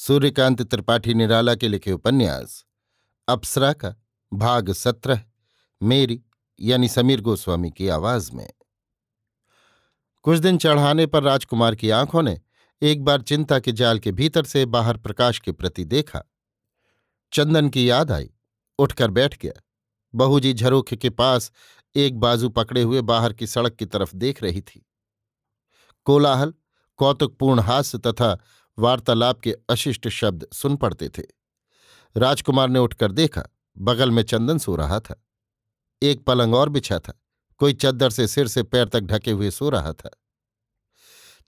सूर्यकांत त्रिपाठी निराला के लिखे उपन्यास अप्सरा का भाग सत्रह, मेरी, यानी समीर गोस्वामी की आवाज़ में। कुछ दिन चढ़ाने पर राजकुमार की आँखों ने एक बार चिंता के जाल के भीतर से बाहर प्रकाश के प्रति देखा। चंदन की याद आई, उठकर बैठ गया। बहूजी झरोखे के पास एक बाजू पकड़े हुए बाहर की सड़क की तरफ़ देख रही थी। कोलाहल, कौतुकपूर्ण हास्य तथा वार्तालाप के अशिष्ट शब्द सुन पड़ते थे। राजकुमार ने उठकर देखा, बगल में चंदन सो रहा था। एक पलंग और बिछा था, कोई चद्दर से सिर से पैर तक ढके हुए सो रहा था।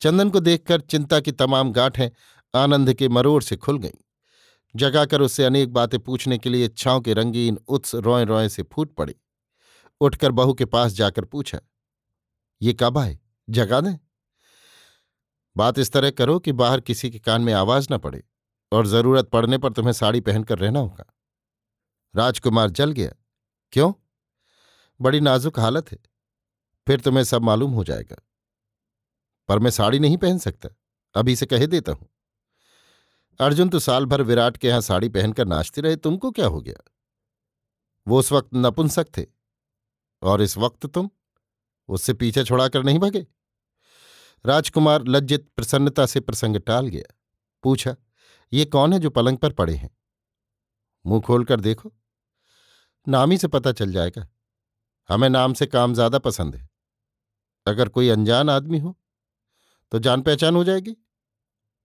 चंदन को देखकर चिंता की तमाम गांठें आनंद के मरोड़ से खुल गईं। जगाकर उससे अनेक बातें पूछने के लिए इच्छाओं के रंगीन उत्स रोए रोए से फूट पड़ी। उठकर बहू के पास जाकर पूछा, ये कब आए? जगा दें। बात इस तरह करो कि बाहर किसी के कान में आवाज़ न पड़े और ज़रूरत पड़ने पर तुम्हें साड़ी पहनकर रहना होगा। राजकुमार जल गया। क्यों? बड़ी नाजुक हालत है। फिर तुम्हें सब मालूम हो जाएगा। पर मैं साड़ी नहीं पहन सकता। अभी से कह देता हूँ। अर्जुन तो साल भर विराट के यहाँ साड़ी पहनकर नाचते रहे। तुमको क्या हो गया? वो उस वक्त नपुंसक थे। और इस वक्त तुम उससे पीछे छुड़ाकर नहीं भगे। राजकुमार लज्जित प्रसन्नता से प्रसंग टाल गया। पूछा, ये कौन है जो पलंग पर पड़े हैं? मुँह खोलकर देखो। नाम ही से पता चल जाएगा। हमें नाम से काम ज़्यादा पसंद है। अगर कोई अनजान आदमी हो तो जान पहचान हो जाएगी।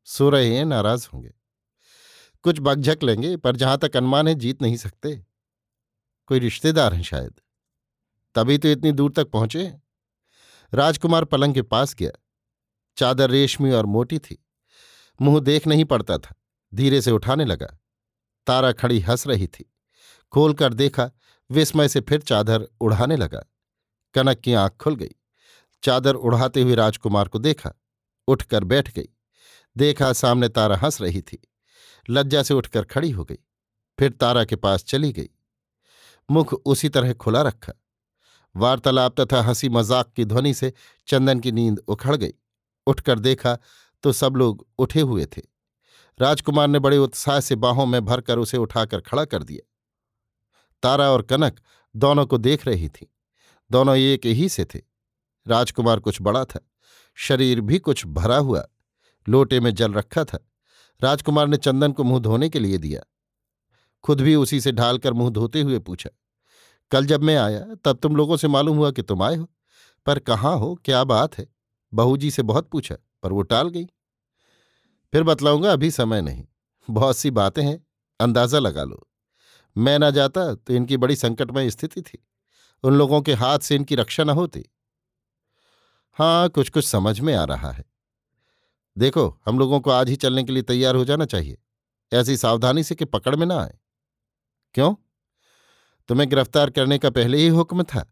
सो रहे हैं नाराज़ होंगे। कुछ बगझक लेंगे, पर जहाँ तक अनुमान है, जीत नहीं सकते। कोई रिश्तेदार हैं शायद। तभी तो इतनी दूर तक पहुँचे। राजकुमार पलंग के पास गया। चादर रेशमी और मोटी थी। मुँह देख नहीं पड़ता था। धीरे से उठाने लगा। तारा खड़ी हंस रही थी। खोलकर देखा, विस्मय से फिर चादर उड़ाने लगा। कनक की आँख खुल गई। चादर उड़ाते हुए राजकुमार को देखा। उठकर बैठ गई। देखा, सामने तारा हंस रही थी। लज्जा से उठकर खड़ी हो गई। फिर तारा के पास चली गई। मुख उसी तरह खुला रखा। वार्तालाप तथा हँसी मज़ाक की ध्वनि से चंदन की नींद उखड़ गई। उठकर देखा तो सब लोग उठे हुए थे। राजकुमार ने बड़े उत्साह से बाहों में भरकर उसे उठाकर खड़ा कर दिया। तारा और कनक दोनों को देख रही थी। दोनों एक ही से थे। राजकुमार कुछ बड़ा था। शरीर भी कुछ भरा हुआ, लोटे में जल रखा था। राजकुमार ने चंदन को मुँह धोने के लिए दिया। खुद भी उसी से ढालकर मुँह धोते हुए पूछा, कल जब मैं आया, तब तुम लोगों से मालूम हुआ कि तुम आए हो। पर कहाँ हो? क्या बात है? बहूजी से बहुत पूछा, पर वो टाल गई। फिर बतलाऊँगा, अभी समय नहीं। बहुत सी बातें हैं, अंदाज़ा लगा लो। मैं ना जाता तो इनकी बड़ी संकटमय स्थिति थी। उन लोगों के हाथ से इनकी रक्षा न होती। हाँ कुछ कुछ समझ में आ रहा है। देखो, हम लोगों को आज ही चलने के लिए तैयार हो जाना चाहिए। ऐसी सावधानी से कि पकड़ में ना आए। क्यों? तुम्हें गिरफ़्तार करने का पहले ही हुक्म था,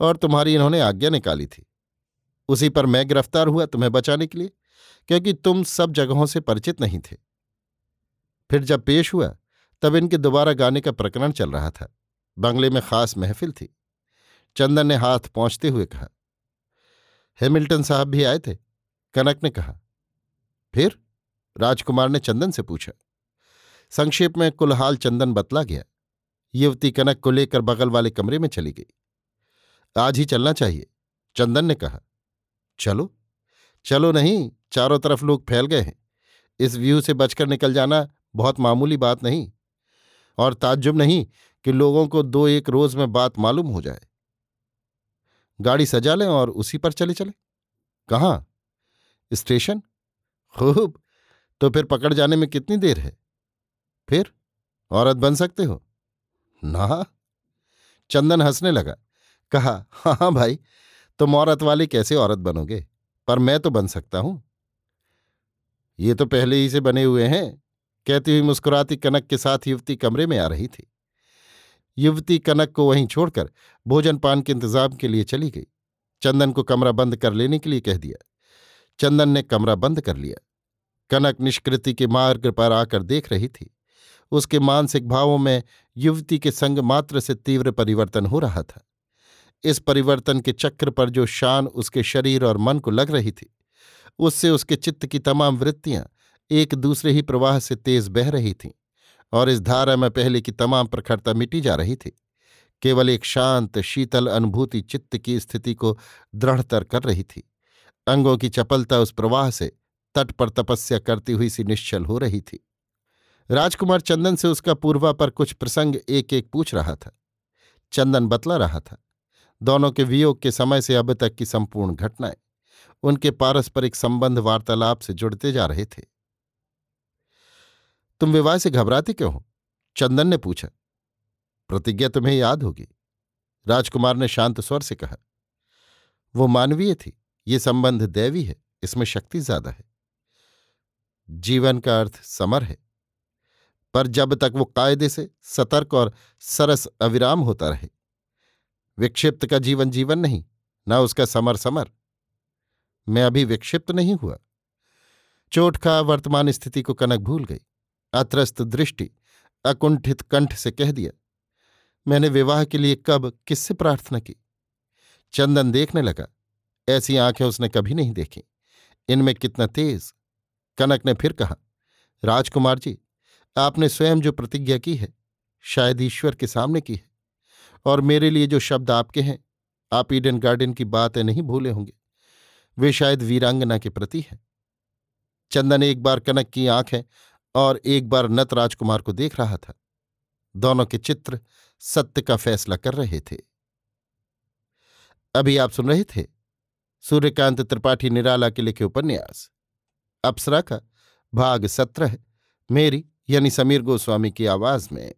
और तुम्हारी इन्होंने आज्ञा निकाली थी। उसी पर मैं गिरफ़्तार हुआ तुम्हें बचाने के लिए, क्योंकि तुम सब जगहों से परिचित नहीं थे। फिर जब पेश हुआ, तब इनके दोबारा गाने का प्रकरण चल रहा था। बंगले में खास महफिल थी। चंदन ने हाथ पहुँचते हुए कहा, हेमिल्टन साहब भी आए थे? कनक ने कहा, फिर? राजकुमार ने चंदन से पूछा। संक्षेप में कुलहाल चंदन बतला गया। युवती कनक को लेकर बगल वाले कमरे में चली गई। आज ही चलना चाहिए, चंदन ने कहा। चलो। चलो नहीं, चारों तरफ़ लोग फैल गए हैं। इस व्यू से बचकर निकल जाना बहुत मामूली बात नहीं। और ताज्जुब नहीं कि लोगों को दो एक रोज में बात मालूम हो जाए। गाड़ी सजा लें और उसी पर चले चले। कहाँ? स्टेशन? खूब। तो फिर पकड़ जाने में कितनी देर है? फिर? औरत बन सकते हो। ना? चंदन हंसने लगा। कहा हाँ हाँ भाई। तुम औरत वाली कैसे औरत बनोगे? पर मैं तो बन सकता हूँ। ये तो पहले ही से बने हुए हैं। कहती हुई मुस्कुराती कनक के साथ युवती कमरे में आ रही थी। युवती कनक को वहीं छोड़कर भोजन पान के इंतज़ाम के लिए चली गई। चंदन को कमरा बंद कर लेने के लिए कह दिया। चंदन ने कमरा बंद कर लिया। कनक निष्कृति के मार्ग पर आकर देख रही थी। उसके मानसिक भावों में युवती के संग मात्र से तीव्र परिवर्तन हो रहा था। इस परिवर्तन के चक्र पर जो शान उसके शरीर और मन को लग रही थी, उससे उसके चित्त की तमाम वृत्तियाँ एक दूसरे ही प्रवाह से तेज बह रही थीं और इस धारा में पहले की तमाम प्रखरता मिटी जा रही थी। केवल एक शांत, शीतल अनुभूति चित्त की स्थिति को दृढ़तर कर रही थी। अंगों की चपलता उस प्रवाह से तट पर तपस्या करती हुई सी निश्चल हो रही थी। राजकुमार चंदन से उसका पूर्वा पर कुछ प्रसंग एक एक पूछ रहा था। चंदन बतला रहा था दोनों के वियोग के समय से अब तक की संपूर्ण घटनाएँ उनके पारस्परिक संबंध वार्तालाप से जुड़ते जा रहे थे। तुम विवाह से घबराते क्यों हो? चंदन ने पूछा। प्रतिज्ञा तुम्हें याद होगी, राजकुमार ने शांत स्वर से कहा। वो मानवीय थी, ये संबंध दैवी है, इसमें शक्ति ज़्यादा है। जीवन का अर्थ समर है, पर जब तक वो कायदे से सतर्क और सरस अविराम होता रहे विक्षिप्त का जीवन जीवन नहीं, न उसका समर समर। मैं अभी विक्षिप्त नहीं हुआ। चोट का वर्तमान स्थिति को कनक भूल गई। अत्रस्त दृष्टि अकुंठित कंठ से कह दिया, मैंने विवाह के लिए कब किससे प्रार्थना की? चंदन देखने लगा। ऐसी आँखें उसने कभी नहीं देखी। इनमें कितना तेज। कनक ने फिर कहा, राजकुमार जी, आपने स्वयं जो प्रतिज्ञा की है, शायद ईश्वर के सामने की है। और मेरे लिए जो शब्द आपके हैं, आप ईडन गार्डन की बातें नहीं भूले होंगे। वे शायद वीरांगना के प्रति है। चंदन एक बार कनक की आँखें और एक बार नत राजकुमार को देख रहा था। दोनों के चित्र सत्य का फैसला कर रहे थे। अभी आप सुन रहे थे सूर्यकांत त्रिपाठी निराला के लिखे उपन्यास। अप्सरा का भाग सत्रह, मेरी यानी समीर गोस्वामी की आवाज़ में।